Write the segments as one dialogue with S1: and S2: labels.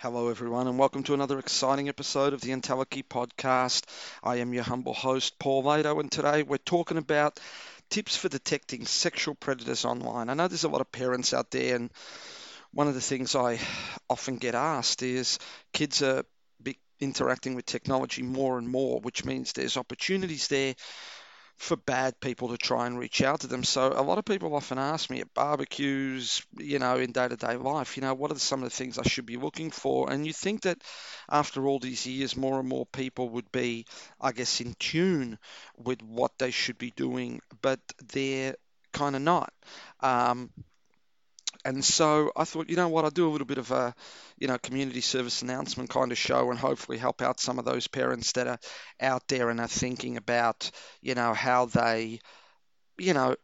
S1: Hello, everyone, and welcome to another exciting episode of the Entelechy podcast. I am your humble host, Paul Lado, and today we're talking about tips for detecting sexual predators online. I know there's a lot of parents out there, and one of the things I often get asked is kids are interacting with technology more and more, which means there's opportunities there for bad people to try and reach out to them. So a lot of people often ask me at barbecues, you know, in day-to-day life, you know, what are some of the things I should be looking for? And you think that after all these years, more and more people would be, I guess, in tune with what they should be doing, but they're kind of not. Um, and so I thought, you know what, I'll do a little bit of a, you know, community service announcement kind of show and hopefully help out some of those parents that are out there and are thinking about, you know, how they, you know,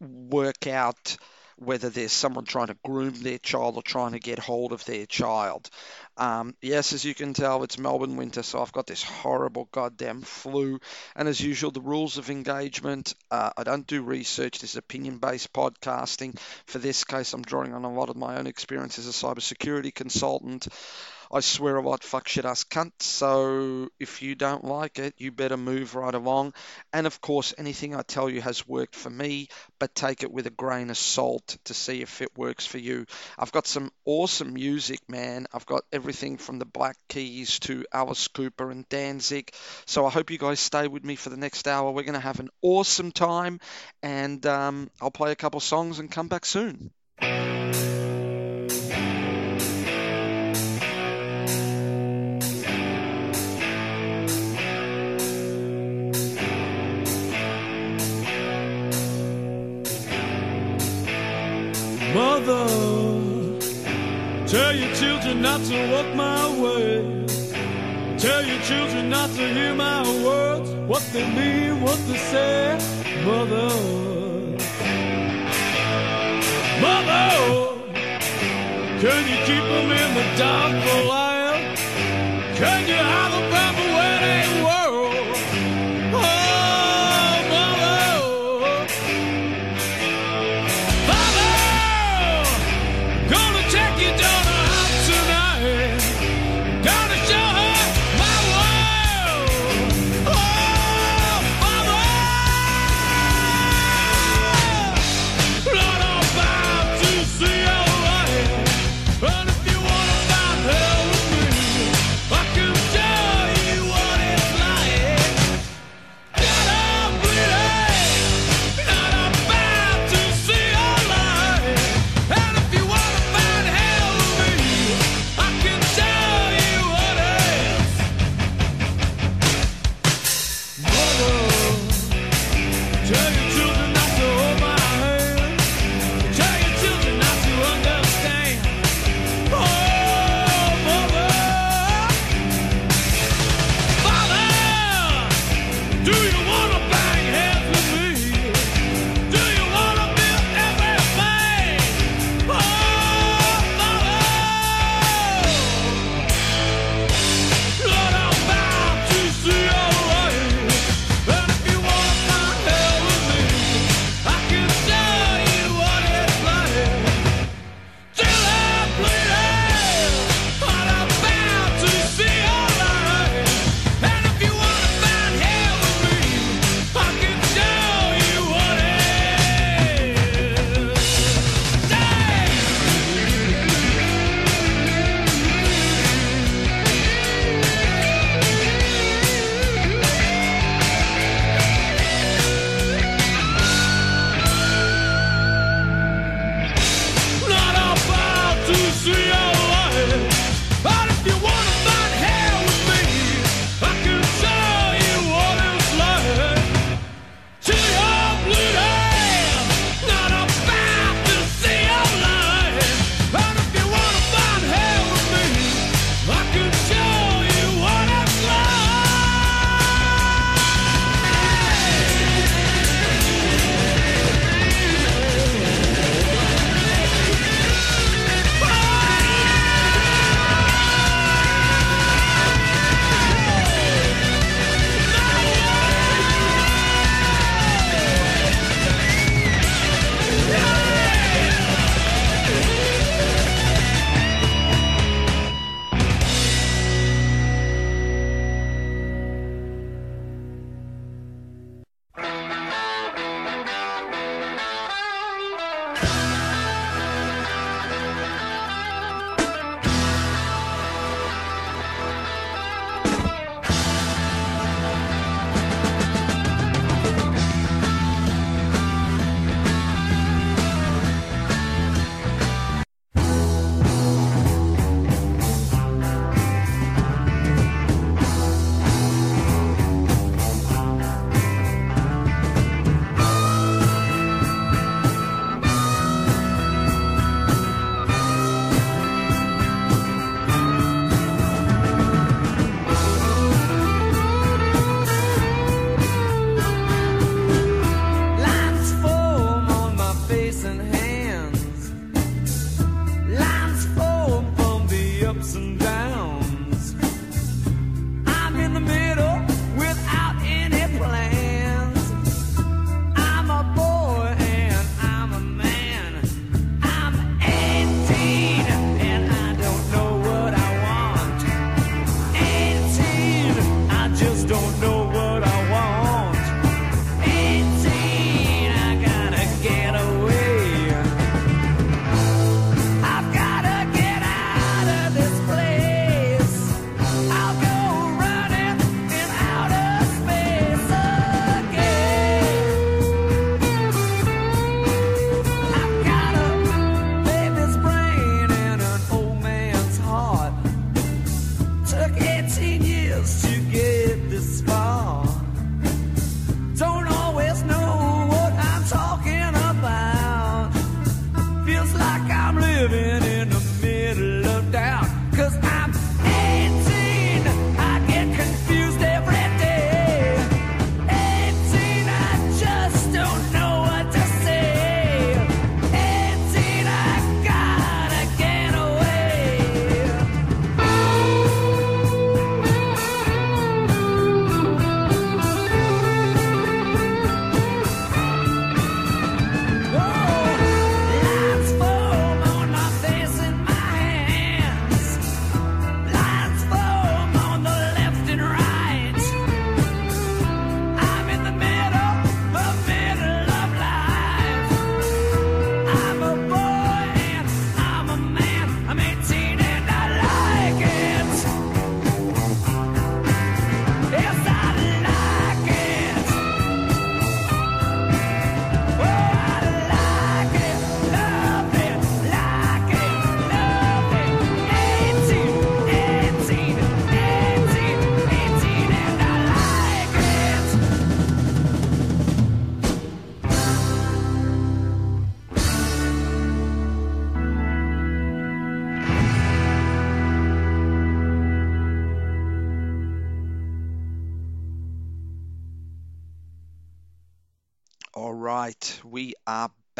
S1: work out whether there's someone trying to groom their child or trying to get hold of their child. Um, yes, as you can tell, it's Melbourne winter, so I've got this horrible goddamn flu. And as usual, the rules of engagement uh, I don't do research, this is opinion based podcasting. For this case, I'm drawing on a lot of my own experience as a cybersecurity consultant. I swear a lot, fuck shit ass cunt. So if you don't like it, you better move right along. And of course, anything I tell you has worked for me, but take it with a grain of salt to see if it works for you. I've got some awesome music, man. I've got everything from the Black Keys to Alice Cooper and Danzig. So I hope you guys stay with me for the next hour. We're going to have an awesome time, and um, I'll play a couple songs and come back soon.
S2: Mother, tell your children not to walk my way. Tell your children not to hear my words, what they mean, what they say. Mother, Mother, can you keep them in the dark for a while? Can you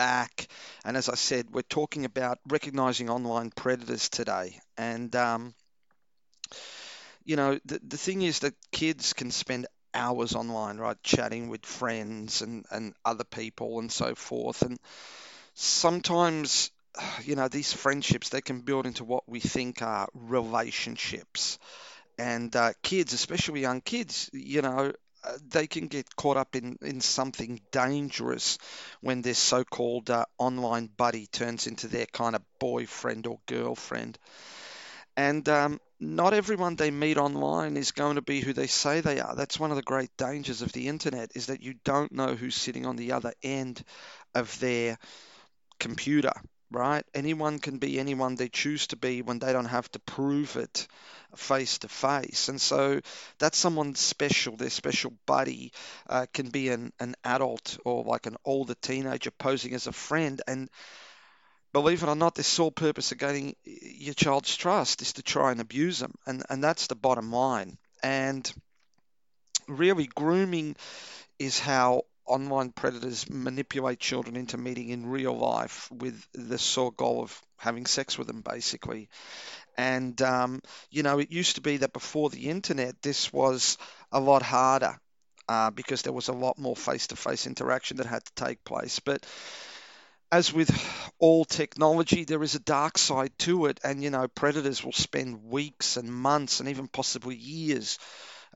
S1: back. And as I said, we're talking about recognizing online predators today. And, um, you know, the, the thing is that kids can spend hours online, right, chatting with friends and, and other people and so forth. And sometimes, you know, these friendships, they can build into what we think are relationships. And uh, kids, especially young kids, you know, they can get caught up in, in something dangerous when their so-called uh, online buddy turns into their kind of boyfriend or girlfriend. And um, not everyone they meet online is going to be who they say they are. That's one of the great dangers of the internet is that you don't know who's sitting on the other end of their computer, right? Anyone can be anyone they choose to be when they don't have to prove it face to face. And so that's someone special. Their special buddy uh, can be an, an adult or like an older teenager posing as a friend. And believe it or not, their sole purpose of gaining your child's trust is to try and abuse them. And, and that's the bottom line. And really, grooming is how online predators manipulate children into meeting in real life with the sole goal of having sex with them, basically. And, um, you know, it used to be that before the internet, this was a lot harder uh, because there was a lot more face to face interaction that had to take place. But as with all technology, there is a dark side to it. And, you know, predators will spend weeks and months and even possibly years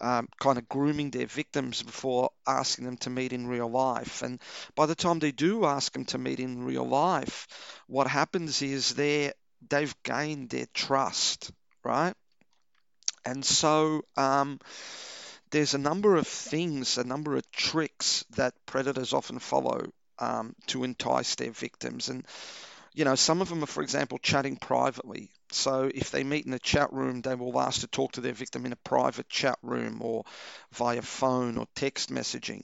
S1: um, kind of grooming their victims before asking them to meet in real life. And by the time they do ask them to meet in real life, what happens is they they've gained their trust, right? And so um, there's a number of things, a number of tricks that predators often follow um, to entice their victims. And you know, some of them are, for example, chatting privately. So if they meet in a chat room, they will ask to talk to their victim in a private chat room or via phone or text messaging.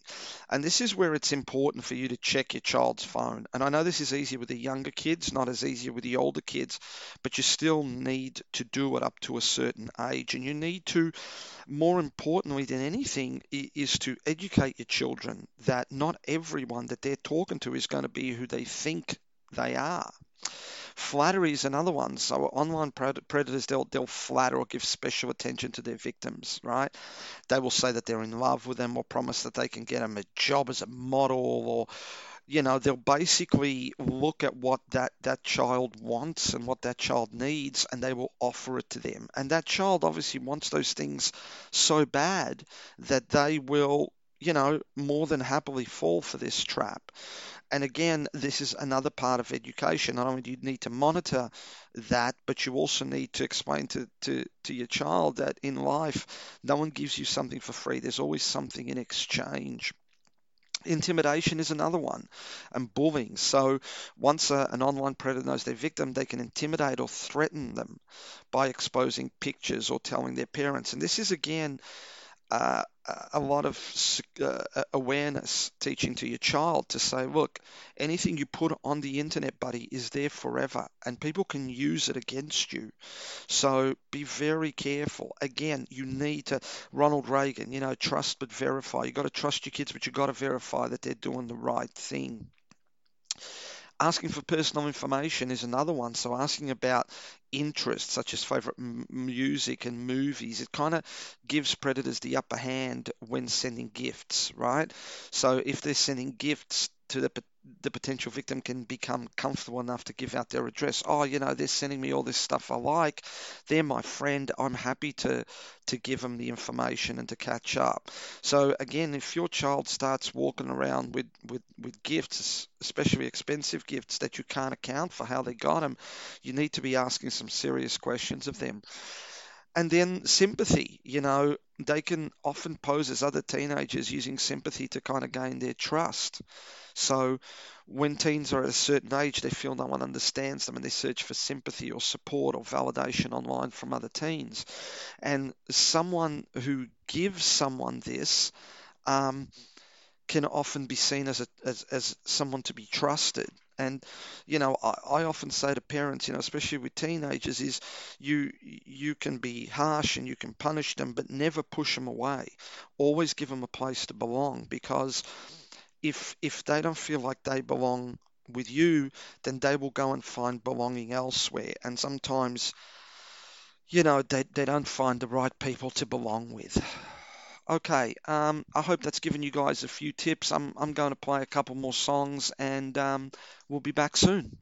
S1: And this is where it's important for you to check your child's phone. And I know this is easier with the younger kids, not as easier with the older kids, but you still need to do it up to a certain age. And you need to, more importantly than anything, is to educate your children that not everyone that they're talking to is going to be who they think they are. Flattery is another one. So online predators, they'll, they'll flatter or give special attention to their victims, right? They will say that they're in love with them or promise that they can get them a job as a model or you know they'll basically look at what that that child wants and what that child needs and they will offer it to them and that child obviously wants those things so bad that they will you know more than happily fall for this trap and again, this is another part of education. Not only do you need to monitor that, but you also need to explain to, to, to your child that in life, no one gives you something for free. There's always something in exchange. Intimidation is another one, and bullying. So, once a, an online predator knows their victim, they can intimidate or threaten them by exposing pictures or telling their parents. And this is again uh, a lot of uh, awareness teaching to your child to say, look, anything you put on the internet, buddy, is there forever and people can use it against you. So be very careful. Again, you need to, Ronald Reagan, you know, trust but verify. You've got to trust your kids, but you've got to verify that they're doing the right thing. Asking for personal information is another one. So asking about interests such as favorite m- music and movies, it kind of gives predators the upper hand when sending gifts, right? So if they're sending gifts to the the potential victim can become comfortable enough to give out their address. Oh, you know, they're sending me all this stuff I like. They're my friend. I'm happy to to give them the information and to catch up. So again, if your child starts walking around with with with gifts, especially expensive gifts that you can't account for how they got them, you need to be asking some serious questions of them. And then sympathy, you know, they can often pose as other teenagers using sympathy to kind of gain their trust. So when teens are at a certain age, they feel no one understands them and they search for sympathy or support or validation online from other teens. And someone who gives someone this um, can often be seen as, a, as, as someone to be trusted. And you know, I, I often say to parents, you know, especially with teenagers, is you you can be harsh and you can punish them, but never push them away. Always give them a place to belong because if if they don't feel like they belong with you, then they will go and find belonging elsewhere. And sometimes, you know, they, they don't find the right people to belong with. Okay, um, I hope that's given you guys a few tips. I'm, I'm going to play a couple more songs and um, we'll be back soon.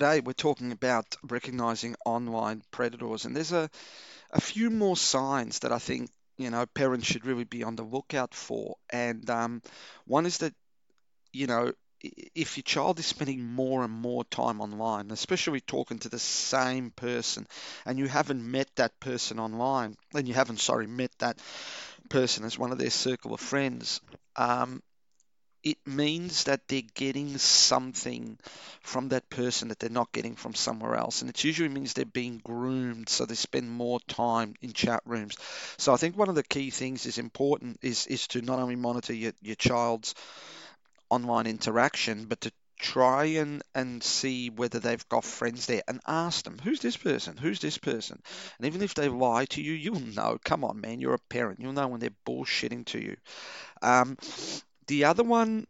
S1: Today we're talking about recognizing online predators. And there's a, a few more signs that I think you know parents should really be on the lookout for. And um, one is that you know if your child is spending more and more time online, especially talking to the same person, and you haven't met that person online, and you haven't sorry met that person as one of their circle of friends. Um, it means that they're getting something from that person that they're not getting from somewhere else. And it usually means they're being groomed, so they spend more time in chat rooms. So I think one of the key things is important is is to not only monitor your, your child's online interaction, but to try and, and see whether they've got friends there and ask them, who's this person? Who's this person? And even if they lie to you, you'll know. Come on, man, you're a parent. You'll know when they're bullshitting to you. Um, the other one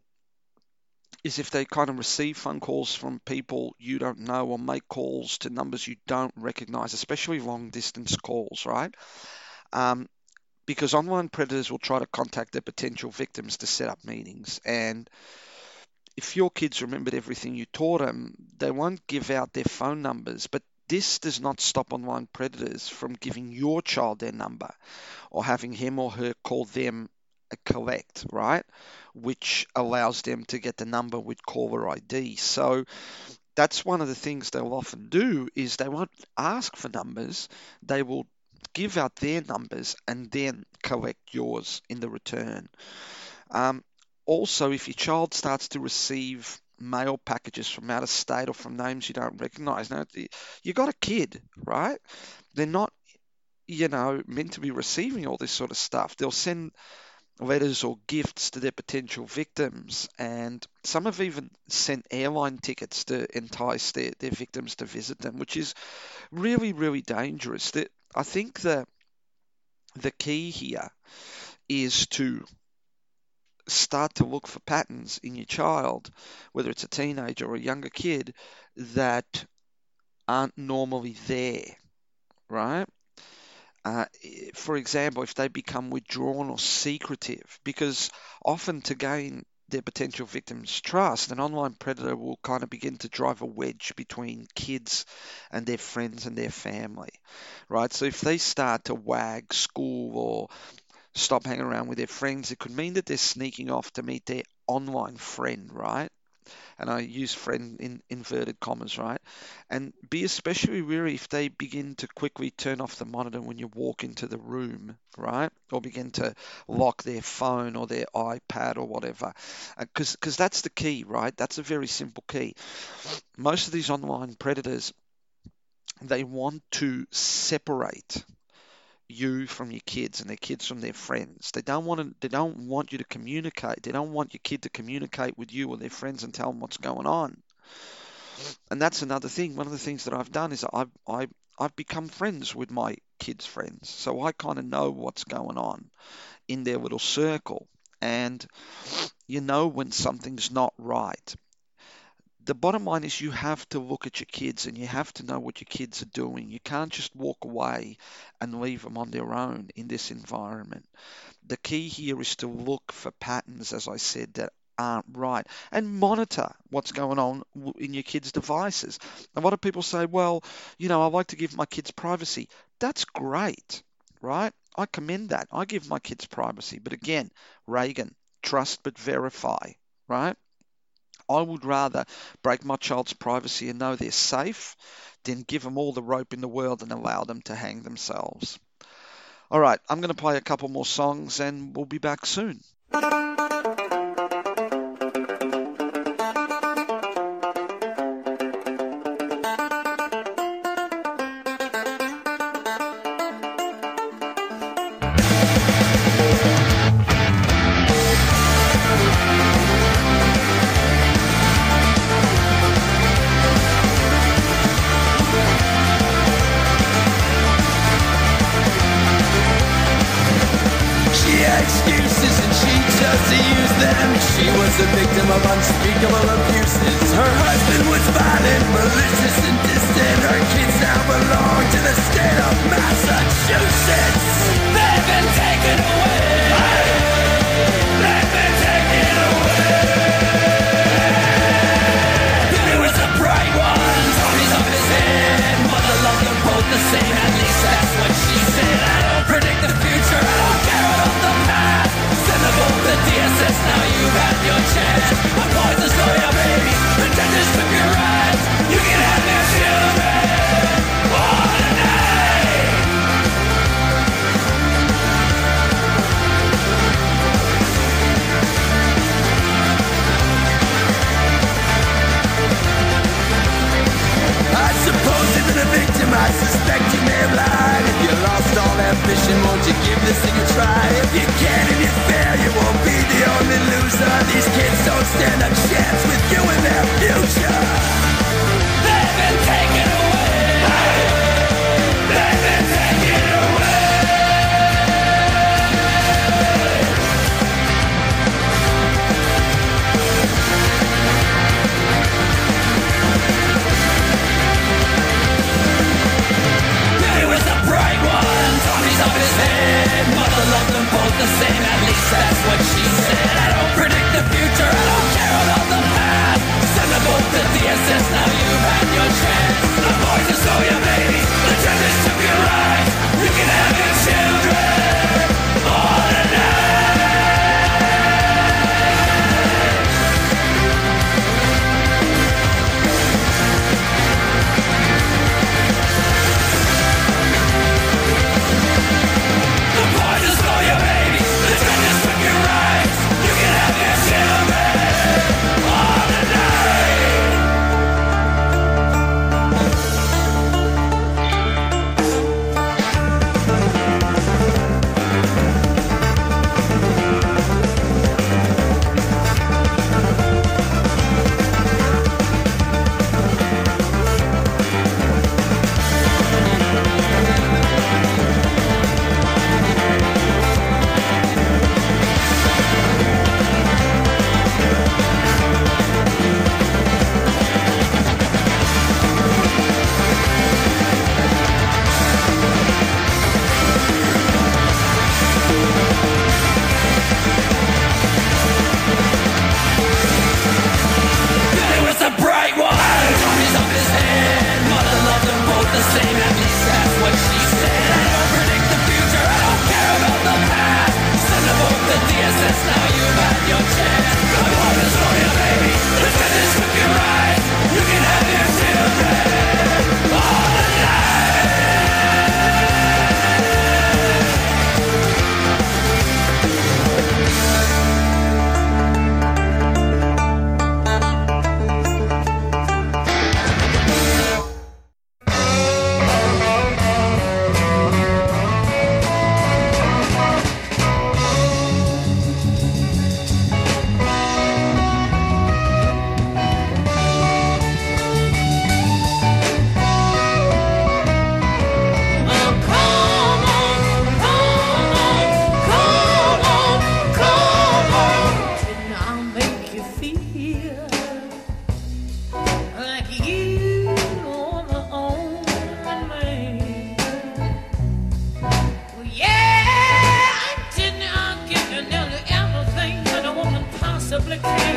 S1: is if they kind of receive phone calls from people you don't know or make calls to numbers you don't recognize, especially long distance calls, right? Um, because online predators will try to contact their potential victims to set up meetings. And if your kids remembered everything you taught them, they won't give out their phone numbers. But this does not stop online predators from giving your child their number or having him or her call them collect, right? Which allows them to get the number with caller ID. So that's one of the things they'll often do is they won't ask for numbers. They will give out their numbers and then collect yours in the return. Um, also, if your child starts to receive mail packages from out of state or from names you don't recognize, now you got a kid, right? They're not, you know, meant to be receiving all this sort of stuff. They'll send letters or gifts to their potential victims, and some have even sent airline tickets to entice their, their victims to visit them, which is really, really dangerous. That I think the the key here is to start to look for patterns in your child, whether it's a teenager or a younger kid, that aren't normally there, right? Uh, for example, if they become withdrawn or secretive, because often to gain their potential victims' trust, an online predator will kind of begin to drive a wedge between kids and their friends and their family, right? So if they start to wag school or stop hanging around with their friends, it could mean that they're sneaking off to meet their online friend, right? And I use friend in inverted commas, right? And be especially wary if they begin to quickly turn off the monitor when you walk into the room, right? Or begin to lock their phone or their iPad or whatever. Because because that's the key, right? That's a very simple key. Most of these online predators, they want to separate you from your kids and their kids from their friends. They don't want to, they don't want you to communicate. They don't want your kid to communicate with you or their friends and tell them what's going on. And that's another thing. One of the things that I've done is I've I, I've become friends with my kids' friends, so I kind of know what's going on in their little circle, and you know when something's not right. The bottom line is you have to look at your kids and you have to know what your kids are doing. You can't just walk away and leave them on their own in this environment. The key here is to look for patterns, as I said, that aren't right and monitor what's going on in your kids' devices. A lot of people say, well, you know, I like to give my kids privacy. That's great, right? I commend that. I give my kids privacy. But again, Reagan, trust but verify, right? I would rather break my child's privacy and know they're safe than give them all the rope in the world and allow them to hang themselves. All right, I'm going to play a couple more songs and we'll be back soon.
S3: complicated.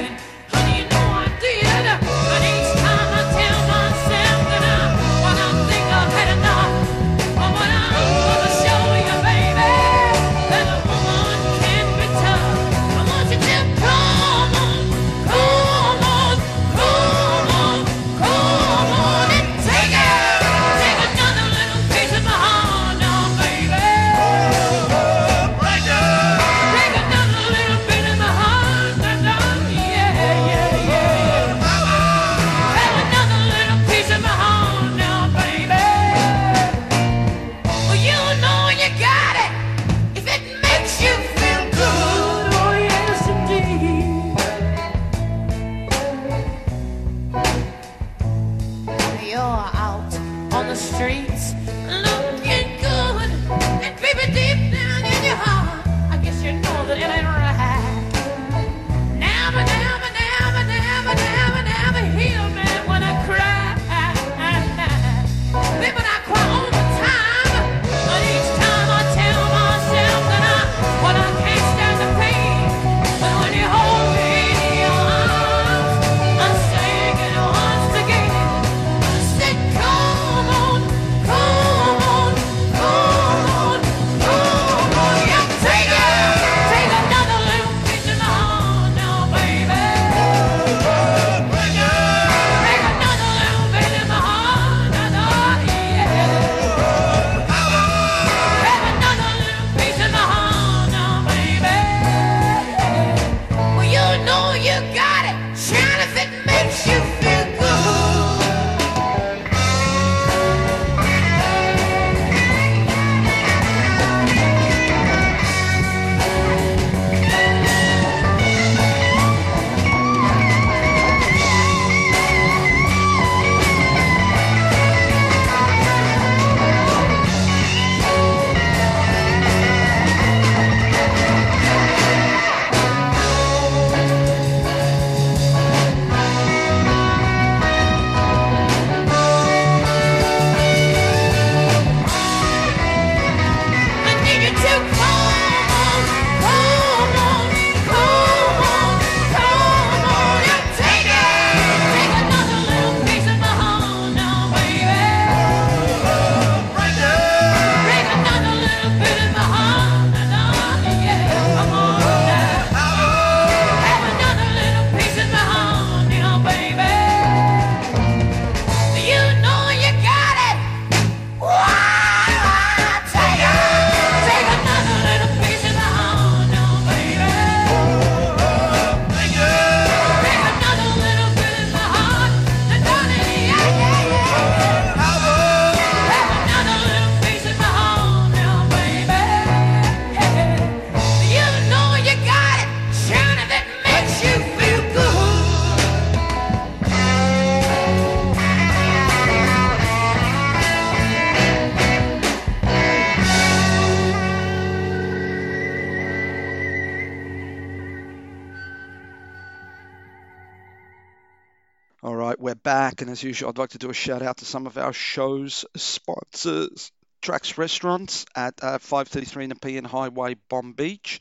S1: Back, and as usual, I'd like to do a shout out to some of our show's sponsors. Tracks Restaurants at uh, 533 Nepean Highway, Bonbeach,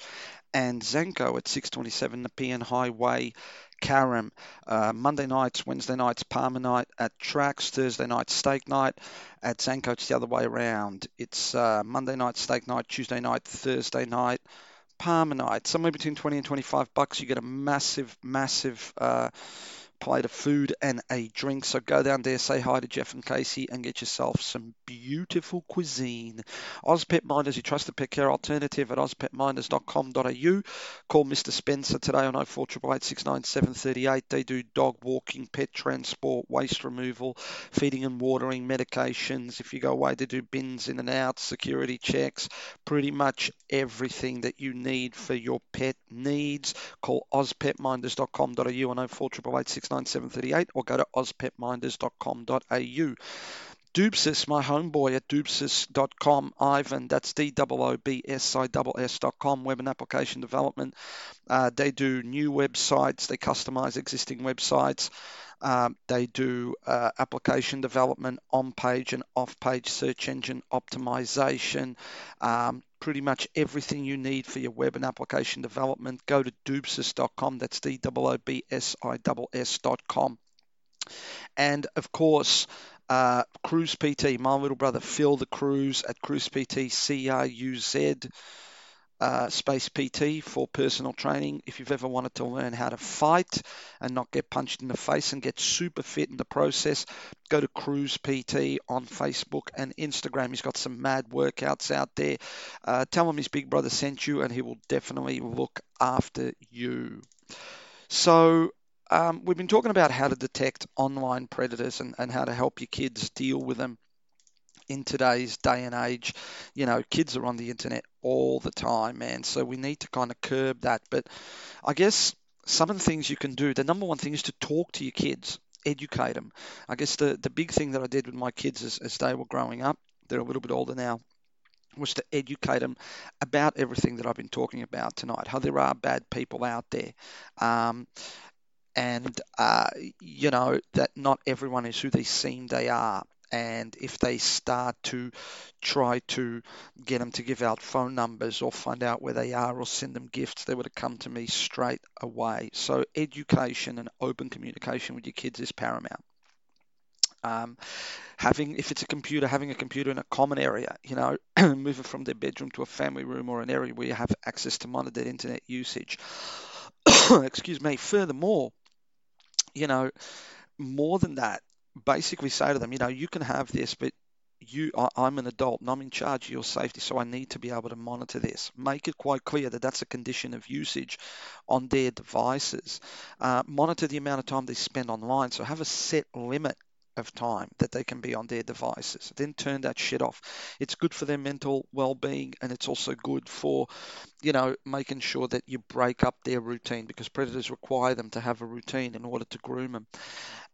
S1: and Zenko at 627 Nepean Highway, Carrum. Uh, Monday nights, Wednesday nights, parma night at Tracks. Thursday night, steak night. At Zenko, it's the other way around. It's uh, Monday night, steak night, Tuesday night, Thursday night, parma night. Somewhere between 20 and 25 bucks, you get a massive, massive. Plate of food and a drink. So go down there, say hi to Jeff and Casey, and get yourself some beautiful cuisine. Oz Pet Minders, your trusted pet care alternative at ozpetminders.com.au. Call Mr. Spencer today on 0488 They do dog walking, pet transport, waste removal, feeding and watering, medications. If you go away, they do bins in and out, security checks, pretty much everything that you need for your pet needs. Call ozpetminders.com.au on 0488 69738 or go to ozpetminders.com.au. Doobsis, my homeboy at doobsis.com, Ivan, that's D-O-O-B-S-I-S-S.com, web and application development. Uh, they do new websites, they customize existing websites. Um, they do uh, application development, on-page and off-page search engine optimization, um, pretty much everything you need for your web and application development. Go to doobsis.com, that's D-O-O-B-S-I-S-S.com. And of course, uh, Cruz PT, my little brother Phil the Cruise at Cruz PT, C R U Z uh, Space PT for personal training. If you've ever wanted to learn how to fight and not get punched in the face and get super fit in the process, go to Cruz PT on Facebook and Instagram. He's got some mad workouts out there. Uh, tell him his big brother sent you and he will definitely look after you. So, um, we've been talking about how to detect online predators and, and how to help your kids deal with them in today's day and age. You know, kids are on the internet all the time, man. So we need to kind of curb that. But I guess some of the things you can do, the number one thing is to talk to your kids, educate them. I guess the, the big thing that I did with my kids as, as they were growing up, they're a little bit older now, was to educate them about everything that I've been talking about tonight, how there are bad people out there. Um, and uh, you know that not everyone is who they seem they are and if they start to try to get them to give out phone numbers or find out where they are or send them gifts, they would have come to me straight away. So education and open communication with your kids is paramount. Um, having, if it's a computer, having a computer in a common area, you know, move it from their bedroom to a family room or an area where you have access to monitor internet usage. Excuse me. Furthermore, you know, more than that, basically say to them, you know, you can have this, but you, I, I'm an adult and I'm in charge of your safety, so I need to be able to monitor this. Make it quite clear that that's a condition of usage on their devices. Uh, monitor the amount of time they spend online, so have a set limit of time that they can be on their devices. Then turn that shit off. It's good for their mental well-being and it's also good for, you know, making sure that you break up their routine because predators require them to have a routine in order to groom them.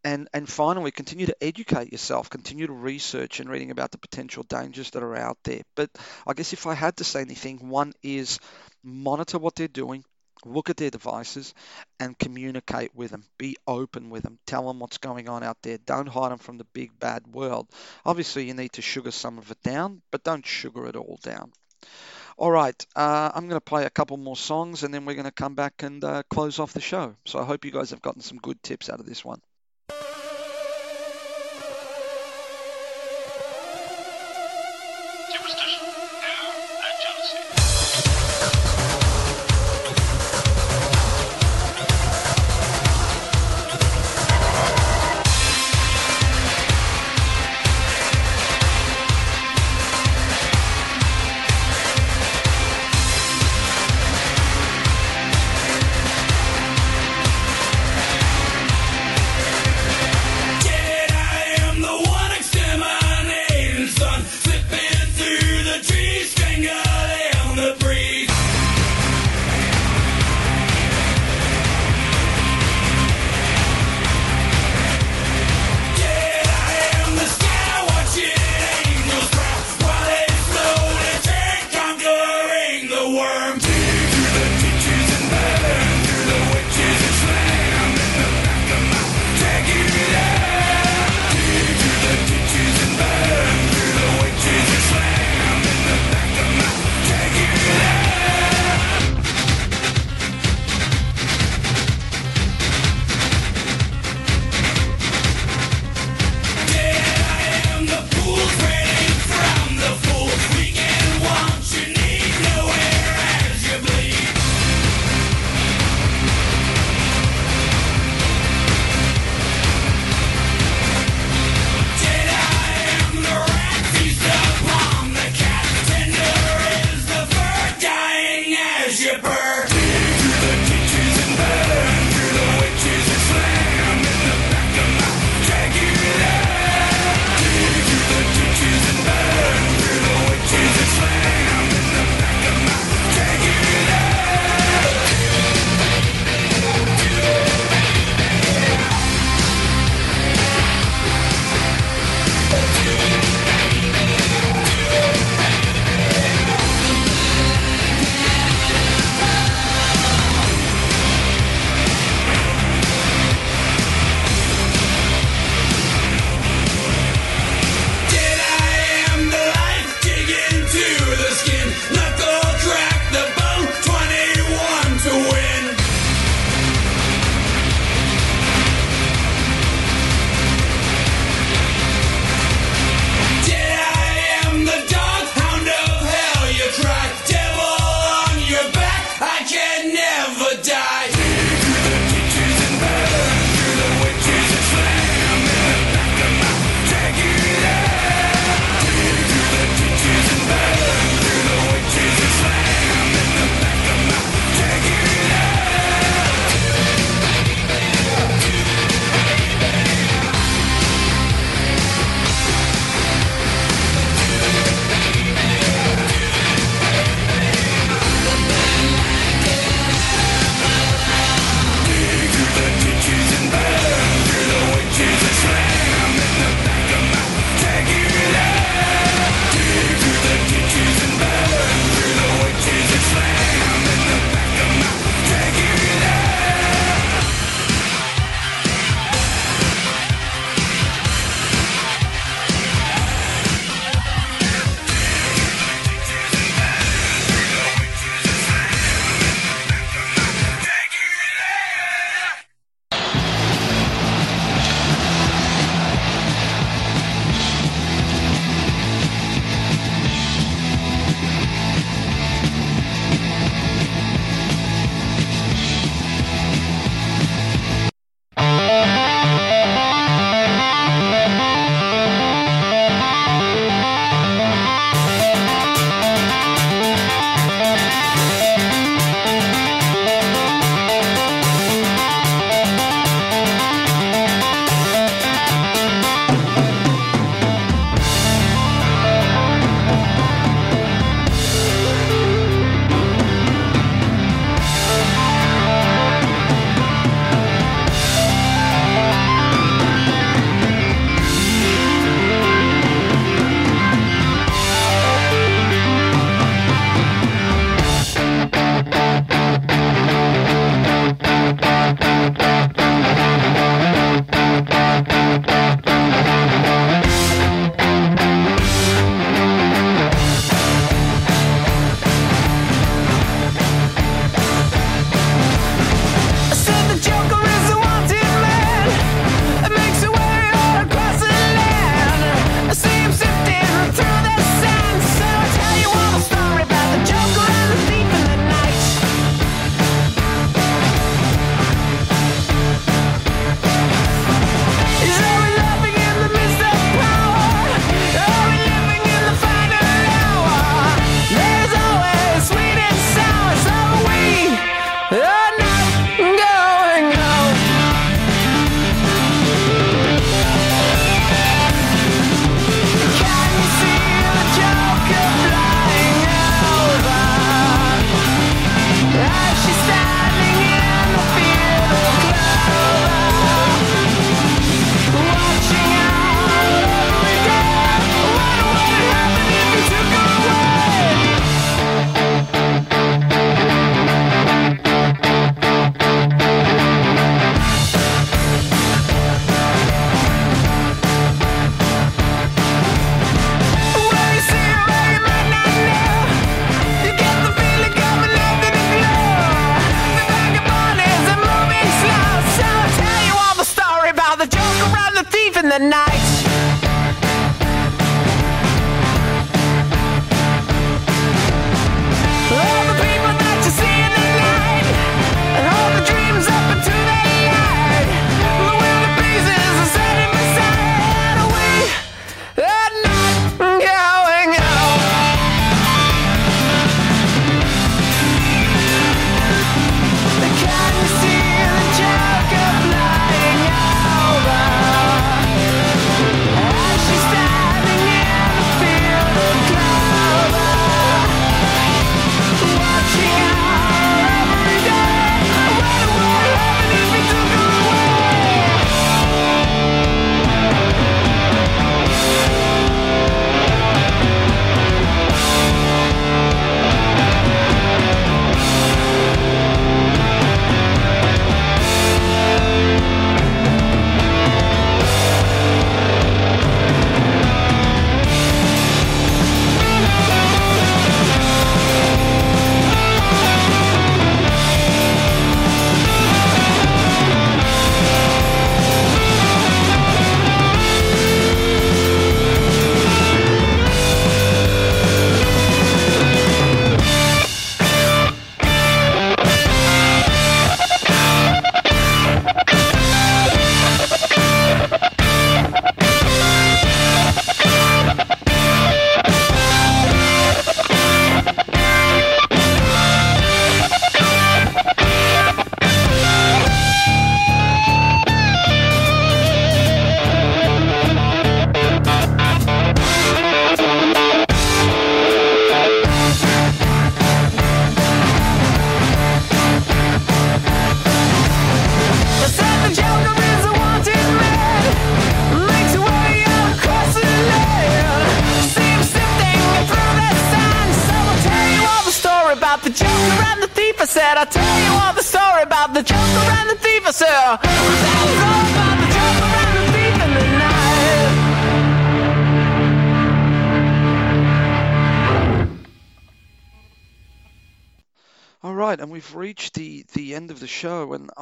S1: And and finally, continue to educate yourself, continue to research and reading about the potential dangers that are out there. But I guess if I had to say anything, one is monitor what they're doing, look at their devices and communicate with them. Be open with them. Tell them what's going on out there. Don't hide them from the big bad world. Obviously, you need to sugar some of it down, but don't sugar it all down. All right, uh, I'm going to play a couple more songs and then we're going to come back and uh, close off the show. So I hope you guys have gotten some good tips out of this one.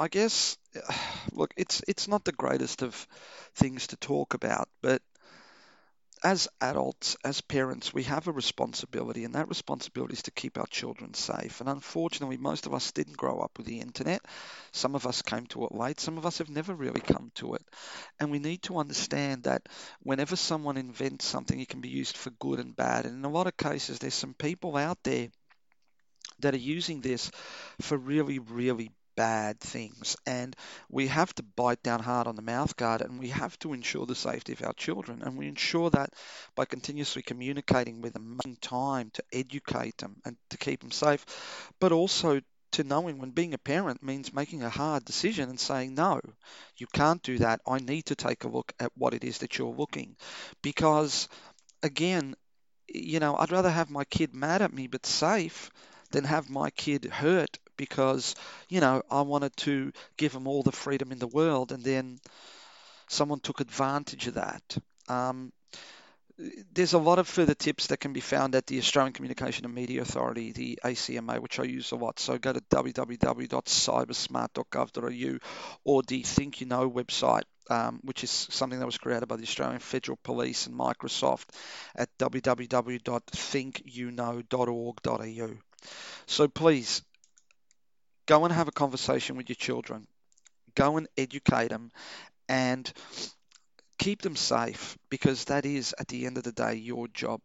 S3: I
S1: guess, look, it's it's not the greatest of things to talk about, but as adults, as parents, we have a responsibility, and that responsibility is to keep our children safe. And unfortunately, most of us didn't grow up with the internet. Some of us came to it late. Some of us have never really come to it. And we need to understand that whenever someone invents something, it can be used for good and bad. And in a lot of cases, there's some people out there that are using this for really, really bad things. And we have to bite down hard on the mouth guard and we have to ensure the safety of our children. And we ensure that by continuously communicating with them, making time to educate them and to keep them safe, but also to knowing when being a parent means making a hard decision and saying, no, you can't do that. I need to take a look at what it is that you're looking. Because, again, you know, I'd rather have my kid mad at me but safe than have my kid hurt because, you know, I wanted to give them all the freedom in the world and then someone took advantage of that. Um, there's a lot of further tips that can be found at the Australian Communication and Media Authority, the ACMA, which I use a lot. So go to www.cybersmart.gov.au or the Think You Know website, um, which is something that was created by the Australian Federal Police and Microsoft at www.thinkyouknow.org.au. So please go and have a conversation with your children, go and educate them, and keep them safe because that is, at the end of the day, your job.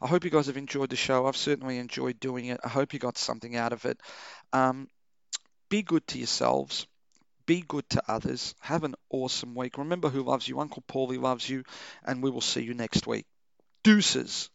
S1: I hope you guys have enjoyed the show. I've certainly enjoyed doing it. I hope you got something out of it. Um, be good to yourselves. Be good to others. Have an awesome week. Remember who loves you. Uncle Paulie loves you. And we will see you next week. Deuces.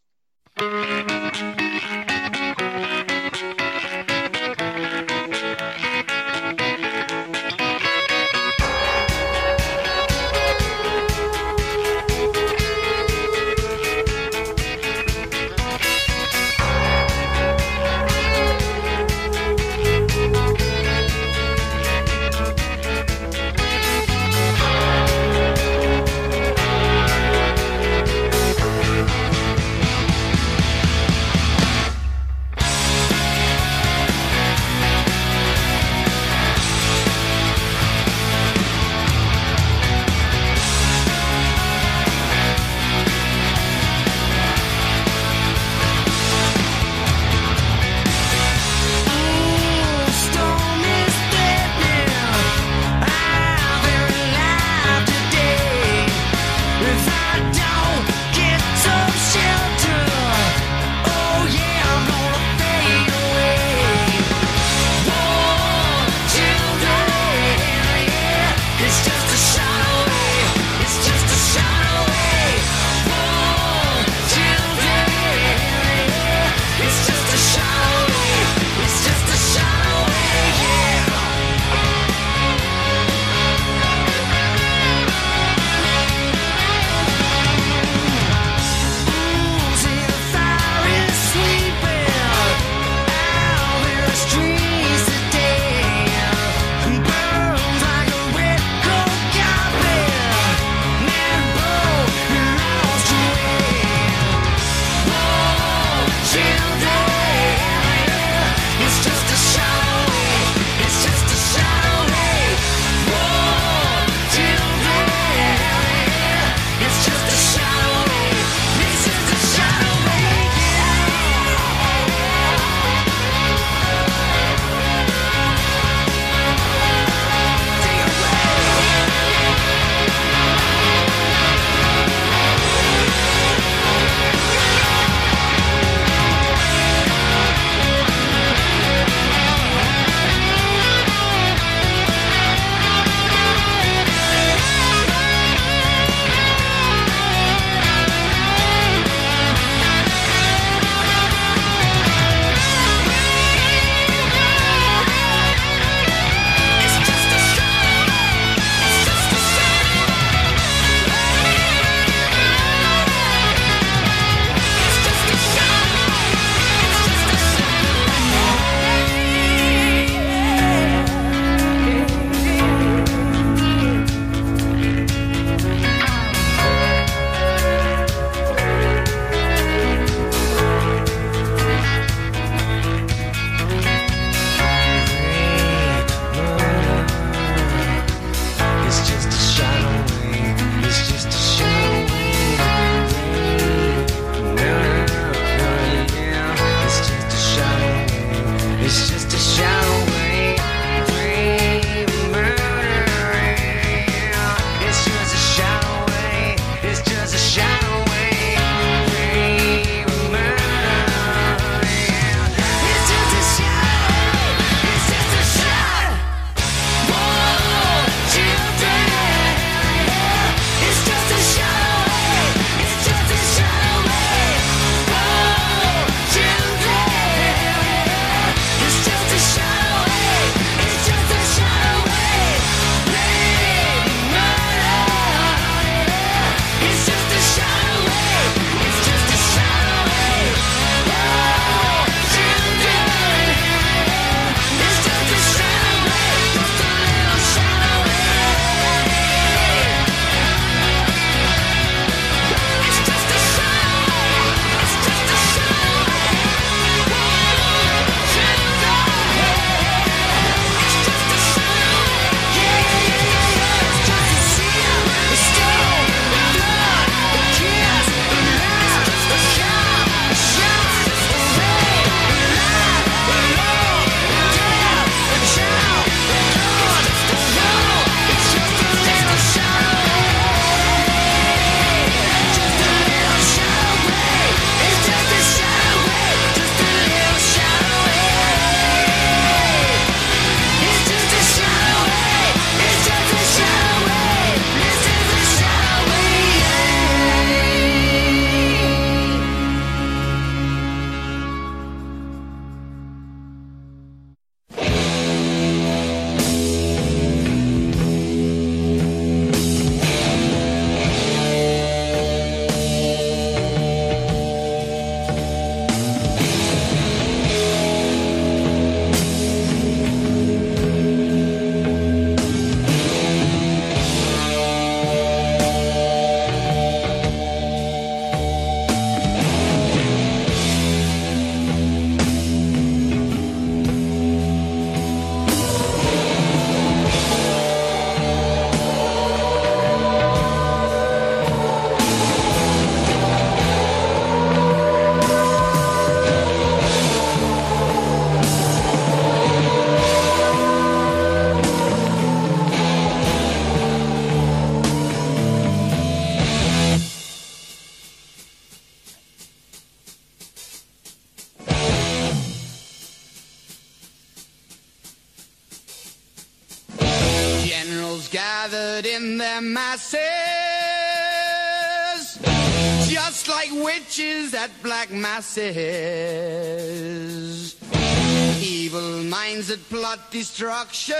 S4: Evil minds that plot destruction,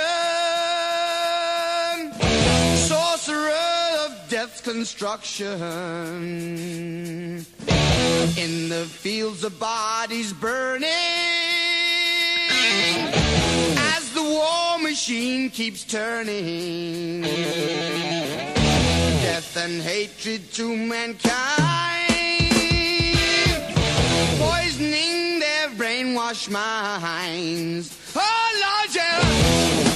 S4: sorcerer of death's construction. In the fields of bodies burning, as the war machine keeps turning. Death and hatred to mankind, poisoning their brainwashed minds. Oh Lord, yeah.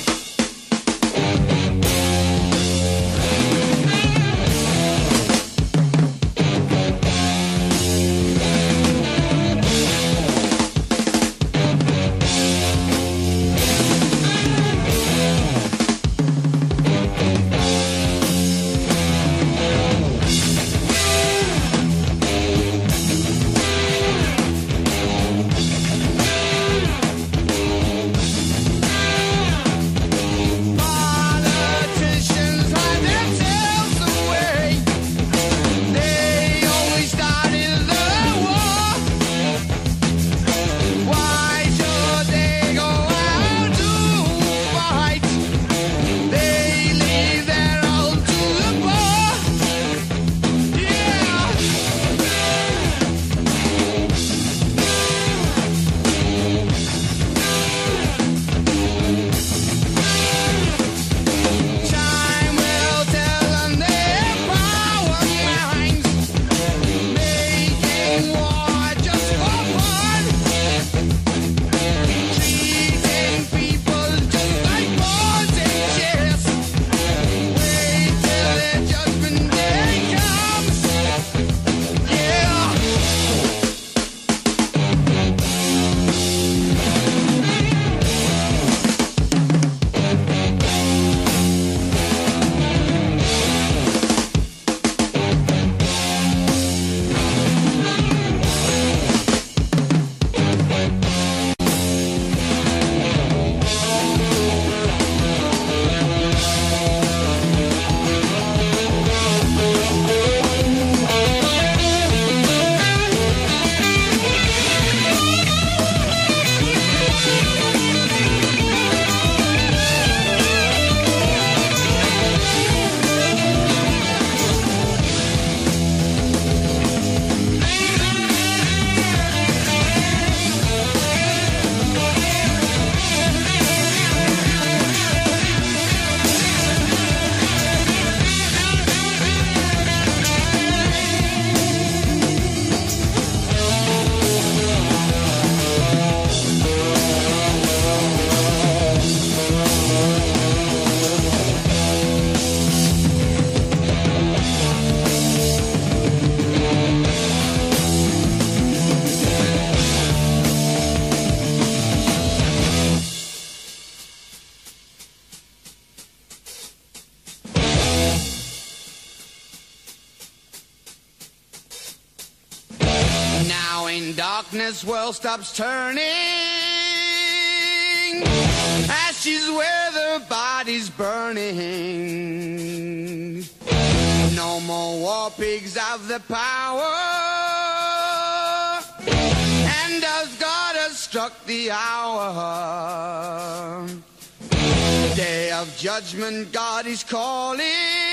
S4: Darkness, world stops turning. Ashes where the body's burning. No more war pigs have the power. And as God has struck the hour. Day of judgment, God is calling.